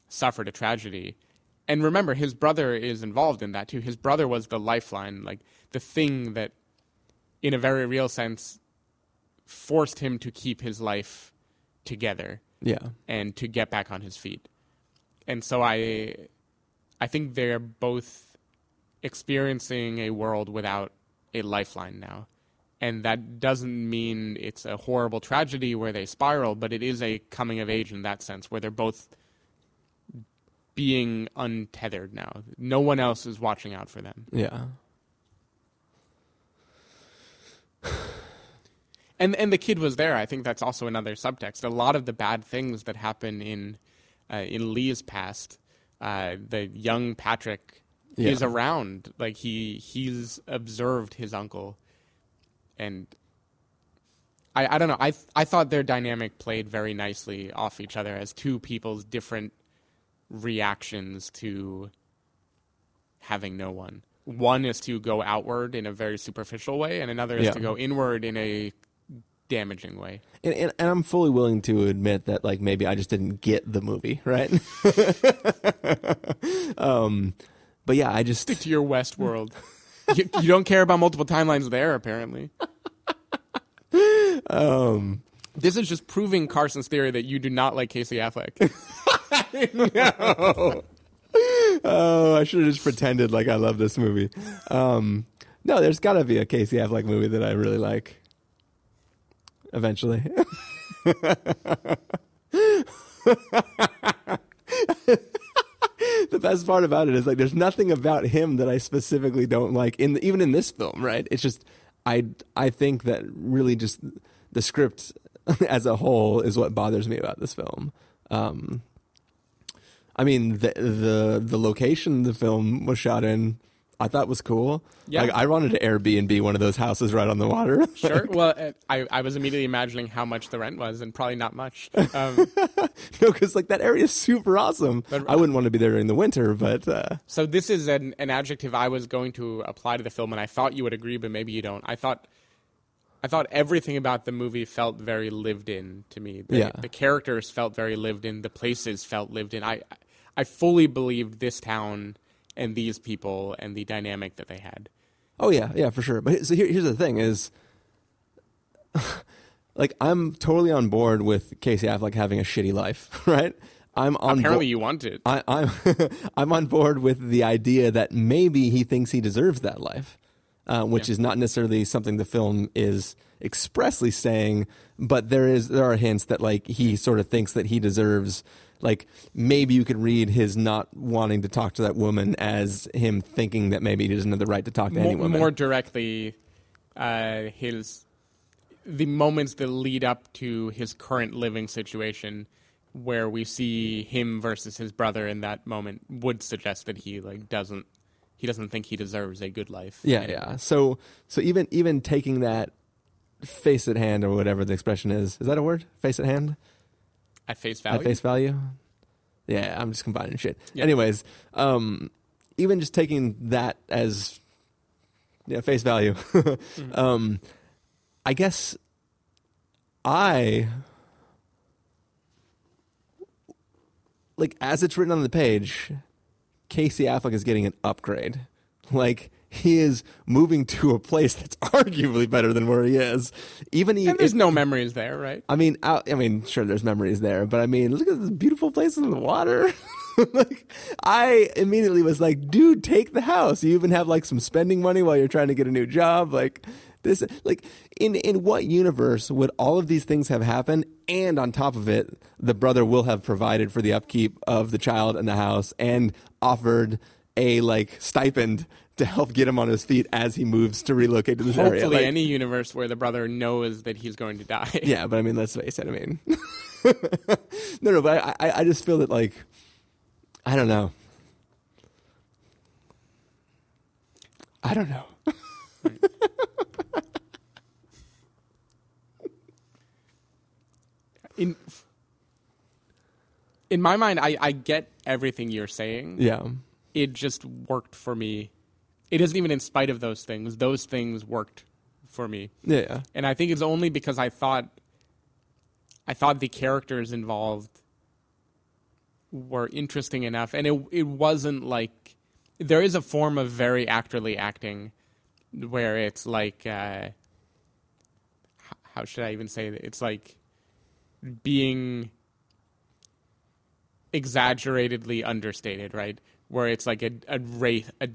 suffered a tragedy. And remember, his brother is involved in that too. His brother was the lifeline, like the thing that, in a very real sense, forced him to keep his life together Yeah. and to get back on his feet. And so I I think they're both experiencing a world without a lifeline now. And that doesn't mean it's a horrible tragedy where they spiral, but it is a coming of age in that sense where they're both being untethered now. No one else is watching out for them. Yeah. <sighs> <sighs> <sighs> And and the kid was there. I think that's also another subtext. A lot of the bad things that happen in uh, in Lee's past, uh, the young Patrick Yeah. is around. Like he he's observed his uncle, and I I don't know. I th- I thought their dynamic played very nicely off each other as two people's different reactions to having no one. One is to go outward in a very superficial way, and another is Yeah. to go inward in a damaging way. And, and, and I'm fully willing to admit that, like, maybe I just didn't get the movie, right? <laughs> um, but yeah, I just Stick to your Westworld. you, you don't care about multiple timelines there, apparently. <laughs> um, This is just proving Carson's theory that you do not like Casey Affleck. <laughs> no. Oh, I should have just pretended like I love this movie. Um, no, there's got to be a Casey Affleck movie that I really like. Eventually. <laughs> the best part about it is like there's nothing about him that I specifically don't like in even in this film, right? It's just I I think that really just the script <laughs> as a whole is what bothers me about this film. Um, I mean the the the location the film was shot in I thought was cool. Yeah. Like I wanted to Airbnb one of those houses right on the water. <laughs> Sure. <laughs> Well, uh, I, I was immediately imagining how much the rent was, and probably not much. Um, <laughs> no, because like that area is super awesome. But- I wouldn't want to be there during the winter, but uh, so this is an, an adjective I was going to apply to the film, and I thought you would agree, but maybe you don't. I thought, I thought everything about the movie felt very lived in to me. The, Yeah. the characters felt very lived in. The places felt lived in. I, I fully believed this town and these people and the dynamic that they had. Oh yeah, yeah, for sure. But so here, here's the thing: is <laughs> like I'm totally on board with Casey Affleck having a shitty life, <laughs> right? I'm on. Apparently, bo- you want it. I, I'm <laughs> I'm on board with the idea that maybe he thinks he deserves that life, uh, which Yeah. is not necessarily something the film is expressly saying, but there is there are hints that like he sort of thinks that he deserves. Like maybe you could read his not wanting to talk to that woman as him thinking that maybe he doesn't have the right to talk to any more, woman. more directly, uh, his the moments that lead up to his current living situation, where we see him versus his brother in that moment, would suggest that he like doesn't he doesn't think he deserves a good life. Yeah, And yeah. So so even even taking that face at hand or whatever the expression is, is that a word? Face at hand? At face value. At face value? Yeah, I'm just combining shit. Yeah. Anyways, um even just taking that as yeah, face value. <laughs> Mm-hmm. um I guess I like as it's written on the page, Casey Affleck is getting an upgrade. Like he is moving to a place that's <laughs> arguably better than where he is. Even he, and there's it- no memories there, right? I mean, out, I mean, sure, there's memories there, but I mean, look at this beautiful place in the water. <laughs> like, I immediately was like, dude, take the house. You even have like some spending money while you're trying to get a new job. Like, this, like, in in what universe would all of these things have happened? And on top of it, the brother will have provided for the upkeep of the child and the house, and offered a like stipend to help get him on his feet as he moves to relocate to this area. Hopefully, Like- any universe where the brother knows that he's going to die. yeah, but I mean, let's face it. I mean, <laughs> no, no, but I, I, I just feel that like, I don't know. I don't know. <laughs> in in my mind, I, I get everything you're saying. Yeah. It just worked for me. It isn't even in spite of those things. Those things worked for me. Yeah. And I think it's only because I thought I thought the characters involved were interesting enough and it it wasn't like there is a form of very actorly acting where it's like uh, how should I even say it? It's like being exaggeratedly understated, right? Where it's like a a rate a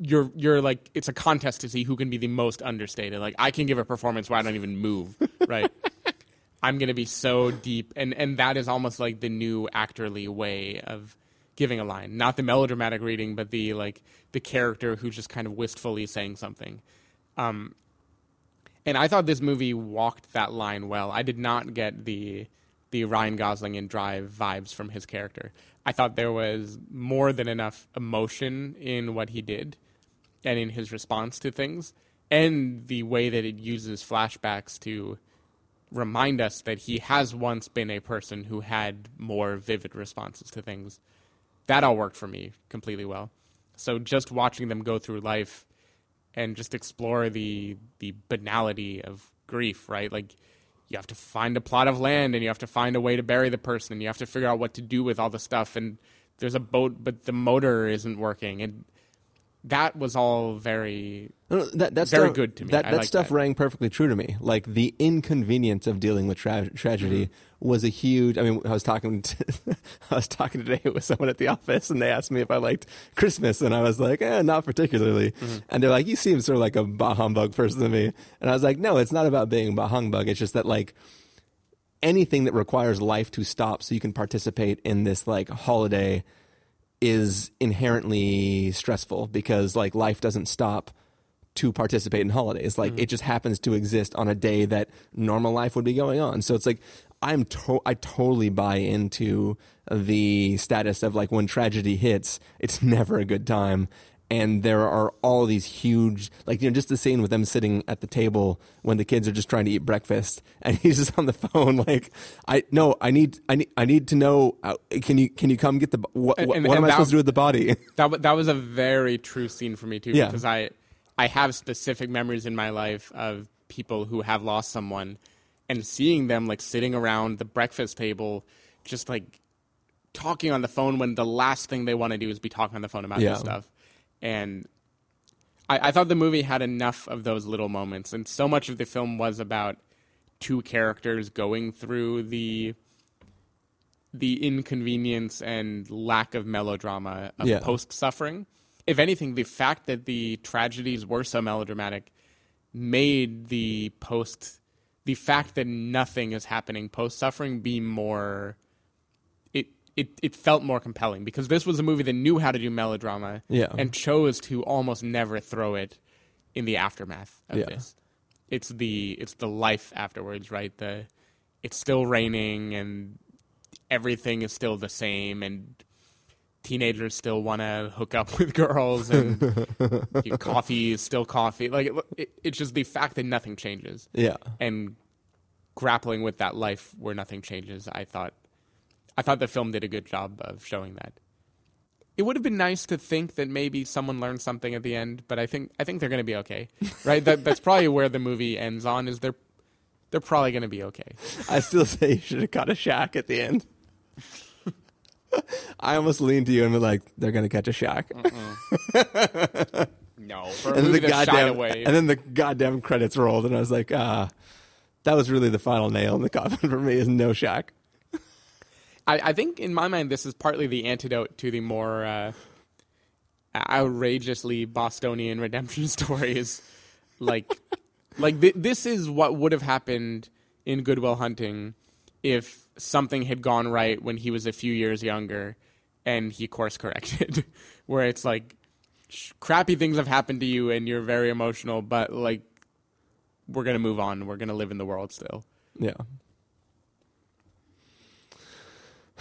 you're you're like it's a contest to see who can be the most understated. Like I can give a performance where I don't even move, right? <laughs> I'm gonna be so deep, and and that is almost like the new actorly way of giving a line, not the melodramatic reading, but the like the character who's just kind of wistfully saying something. Um, and I thought this movie walked that line well. I did not get the the Ryan Gosling and Drive vibes from his character. I thought there was more than enough emotion in what he did and in his response to things and the way that it uses flashbacks to remind us that he has once been a person who had more vivid responses to things. That all worked for me completely well. So just watching them go through life and just explore the the banality of grief, right? Like you have to find a plot of land and you have to find a way to bury the person and you have to figure out what to do with all the stuff and there's a boat but the motor isn't working and that was all very No, that, that very stuff, good to me. That, that stuff that. rang perfectly true to me. Like the inconvenience of dealing with tra- tragedy Mm-hmm. was a huge. I mean, I was talking. To, <laughs> I was talking today with someone at the office, and they asked me if I liked Christmas, and I was like, eh, not particularly. Mm-hmm. And they're like, you seem sort of like a bah humbug person to me, and I was like, no, it's not about being bah humbug. It's just that like anything that requires life to stop so you can participate in this like holiday is inherently stressful because like life doesn't stop to participate in holidays. Like hmm. it just happens to exist on a day that normal life would be going on. So it's like I'm to- I totally buy into the status of like when tragedy hits, it's <laughs> never a good time. And there are all these huge, like, you know, just the scene with them sitting at the table when the kids are just trying to eat breakfast, <laughs> and he's just on the phone, like, I no, I need, I need, I need to know. Uh, can you, can you come get the? What, And- what, and- am I supposed to do with the body? <laughs> that that was a very true scene for me too Yeah. because I I have specific memories in my life of people who have lost someone and seeing them like sitting around the breakfast table just like talking on the phone when the last thing they want to do is be talking on the phone about Yeah. this stuff and I, I thought the movie had enough of those little moments and so much of the film was about two characters going through the the inconvenience and lack of melodrama of Yeah. post suffering. If anything, the fact that the tragedies were so melodramatic made the post the fact that nothing is happening post suffering be more it, it felt more compelling because this was a movie that knew how to do melodrama Yeah. and chose to almost never throw it in the aftermath of Yeah. this. It's the it's the life afterwards, right? The it's still raining and everything is still the same and teenagers still want to hook up <laughs> with girls and <laughs> your coffee is still coffee like it, it, it's just the fact that nothing changes Yeah. and grappling with that life where nothing changes i thought i thought the film did a good job of showing that it would have been nice to think that maybe someone learned something at the end but i think i think they're going to be okay <laughs> right that, that's probably where the movie ends on is they're they're probably going to be okay I still say you should have caught a shack at the end. <laughs> I almost leaned to you and be like, they're going to catch a shack. <laughs> no for a and then the goddamn away and then the goddamn credits rolled, and I was like, ah, that was really the final nail in the coffin for me. Is no shack. I, I think in my mind this is partly the antidote to the more uh, outrageously Bostonian redemption <laughs> stories. Like, like th- this is what would have happened in Good Will Hunting if something had gone right when he was a few years younger and he course corrected. <laughs> Where it's like sh- crappy things have happened to you and you're very emotional, but like we're gonna move on. We're gonna live in the world still. Yeah.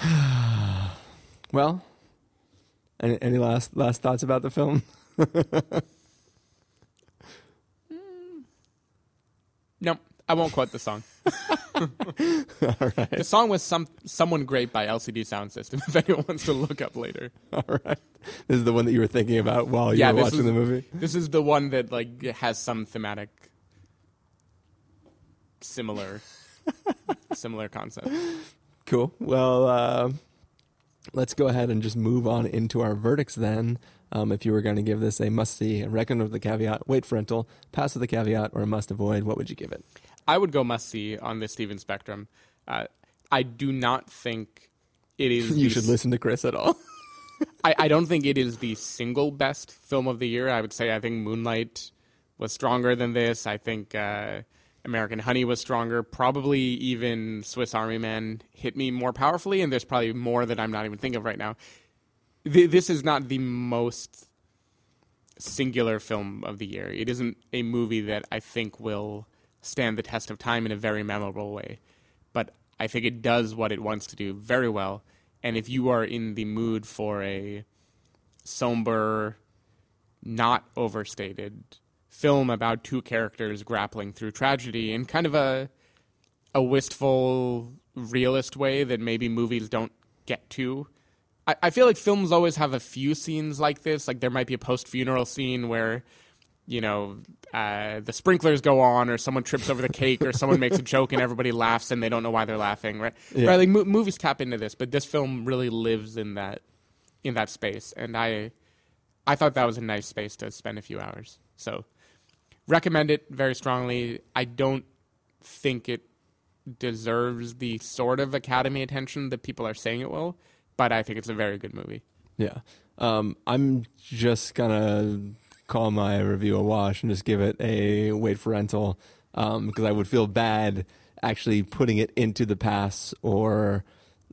<sighs> well, any, any last last thoughts about the film? <laughs> No, I won't quote the song. <laughs> All right. The song was some someone great by LCD Soundsystem. <laughs> If anyone wants to look up later. All right. This is the one that you were thinking about while you yeah, were watching is, the movie. This is the one that like has some thematic similar similar concept. Cool. Well, uh, let's go ahead and just move on into our verdicts then. Um, if you were going to give this a must see, a reckon with the caveat, wait for rental, pass with the caveat, or a must avoid, what would you give it? I would go must see on the Stephen spectrum. Uh, I do not think it is. <laughs> You should s- listen to Chris at all. <laughs> I, I don't think it is the single best film of the year. I would say I think Moonlight was stronger than this. I think uh, American Honey was stronger. Probably even Swiss Army Man hit me more powerfully, and there's probably more that I'm not even thinking of right now. Th- this is not the most singular film of the year. It isn't a movie that I think will stand the test of time in a very memorable way. But I think it does what it wants to do very well. And if you are in the mood for a somber, not overstated film about two characters grappling through tragedy in kind of a a wistful, realist way that maybe movies don't get to. I, I feel like films always have a few scenes like this. Like there might be a post funeral scene where you know, uh, the sprinklers go on, or someone trips over the cake, or someone makes a joke and everybody laughs and they don't know why they're laughing, right? Yeah. Right, like mo- movies tap into this, but this film really lives in that in that space, and I I thought that was a nice space to spend a few hours. So recommend it very strongly. I don't think it deserves the sort of Academy attention that people are saying it will, but I think it's a very good movie. Yeah. Um, I'm just gonna call my review a wash and just give it a wait for rental um, because I would feel bad actually putting it into the pass or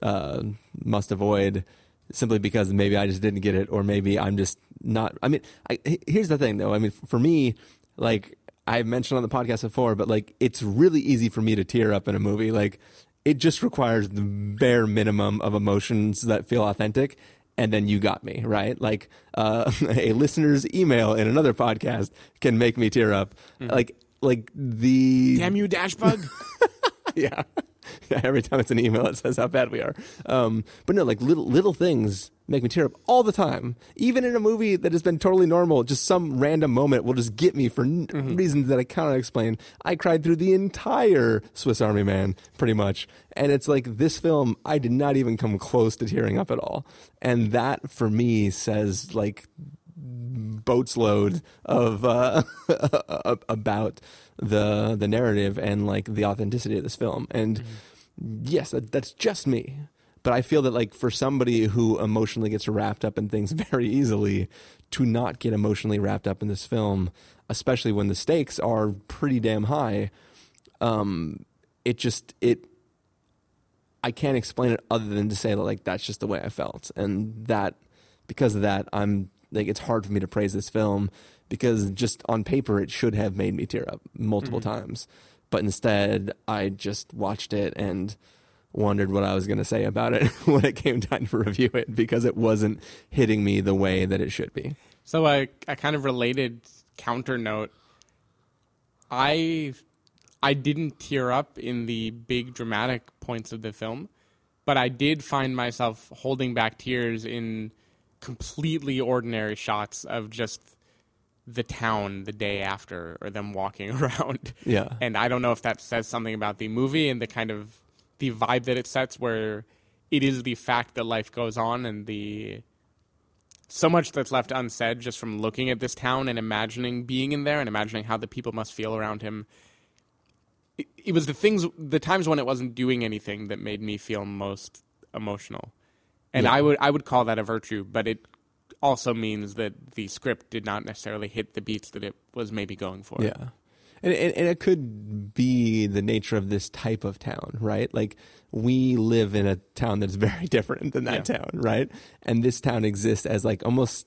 uh, must avoid simply because maybe I just didn't get it or maybe I'm just not. I mean, I, here's the thing though. I mean, for me, like I've mentioned on the podcast before, but like it's really easy for me to tear up in a movie. Like it just requires the bare minimum of emotions that feel authentic and then you got me right like uh, <laughs> a listener's email in another podcast can make me tear up like like the Damn you, Dashbug! <laughs> yeah. <laughs> yeah every time it's an email it says how bad we are um, but no like little little things make me tear up all the time. Even in a movie that has been totally normal just some random moment will just get me for n- reasons that i cannot explain. I cried through the entire swiss army man pretty much. And it's like this film i did not even come close to tearing up at all. And that for me says like boats load of uh, <laughs> about the the narrative and like the authenticity of this film. And yes, that, that's just me. But I feel that like for somebody who emotionally gets wrapped up in things <laughs> very easily, to not get emotionally wrapped up in this film, especially when the stakes are pretty damn high, um, it just it I can't explain it other than to say that like that's just the way I felt, and that because of that, I'm like it's hard for me to praise this film because just on paper it should have made me tear up multiple times, but instead I just watched it and wondered what I was going to say about it <laughs> when it came time to review it because it wasn't hitting me the way that it should be. So I a kind of related counter note. I I didn't tear up in the big dramatic points of the film, but I did find myself holding back tears in completely ordinary shots of just the town the day after or them walking <laughs> around. Yeah. And I don't know if that says something about the movie and the kind of the vibe that it sets where it is the fact that life goes on and the so much that's left unsaid just from looking at this town and imagining being in there and imagining how the people must feel around him. It, it was the things, the times when it wasn't doing anything that made me feel most emotional, and Yeah. I would I would call that a virtue. But it also means that the script did not necessarily hit the beats that it was maybe going for. Yeah. And, and, and it could be the nature of this type of town, right? Like we live in a town that's <laughs> very different than that Yeah. town, right? And this town exists as like almost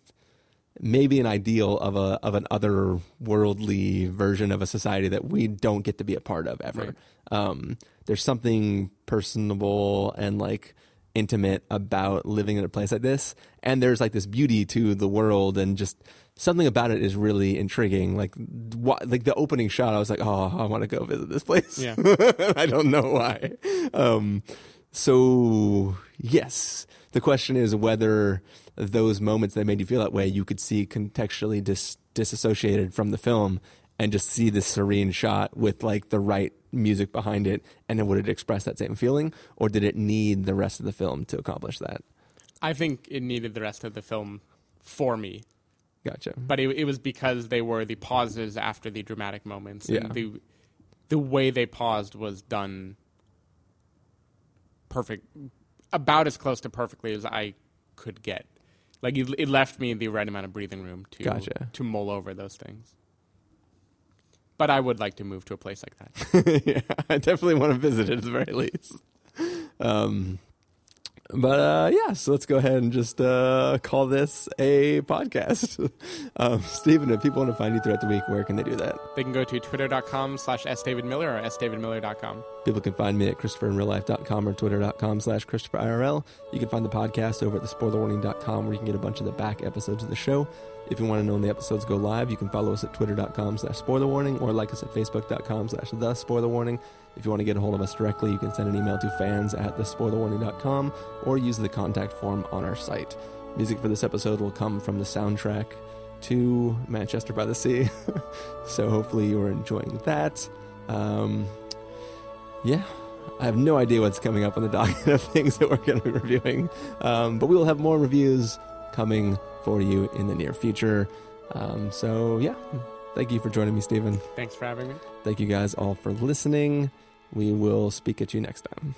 maybe an ideal of a of an otherworldly version of a society that we don't get to be a part of ever. Right. Um, there's something personable and like intimate about living in a place like this, and there's like this beauty to the world, and just something about it is really intriguing. Like, wh- like the opening shot, I was like, oh, I want to go visit this place. Yeah. <laughs> I don't know why. Um, so yes, the question is whether those moments that made you feel that way you could see contextually dis- disassociated from the film and just see this serene shot with like the right music behind it and then would it express that same feeling or did it need the rest of the film to accomplish that I think it needed the rest of the film for me gotcha but it, it was because they were the pauses after the dramatic moments. Yeah. And the the way they paused was done perfect, about as close to perfectly as I could get. Like it, it left me the right amount of breathing room to Gotcha. to mull over those things. But I would like to move to a place like that. <laughs> yeah i definitely want to visit it at the very least um but uh yeah so let's go ahead and just uh call this a podcast <laughs> um stephen if people want to find you throughout the week where can they do that they can go to twitter.com slash sdavidmiller or sdavidmiller.com. People can find me at ChristopherInRealLife.com or Twitter.com slash ChristopherIRL. You can find the podcast over at thespoilerwarning.com where you can get a bunch of the back episodes of the show. If you want to know when the episodes go live, you can follow us at twitter.com slash spoiler warning or like us at facebook.com slash the spoiler warning. If you want to get a hold of us directly, you can send an email to fans at thespoilerwarning.com or use the contact form on our site. Music for this episode will come from the soundtrack to Manchester by the Sea. <laughs> so hopefully you're enjoying that. Um, yeah, I have no idea what's coming up on the <laughs> docket of things that we're going to be reviewing, um, but we will have more reviews coming for you in the near future. Um, so, yeah, thank you for joining me, Stephen. Thanks for having me. Thank you guys all for listening. We will speak at you next time.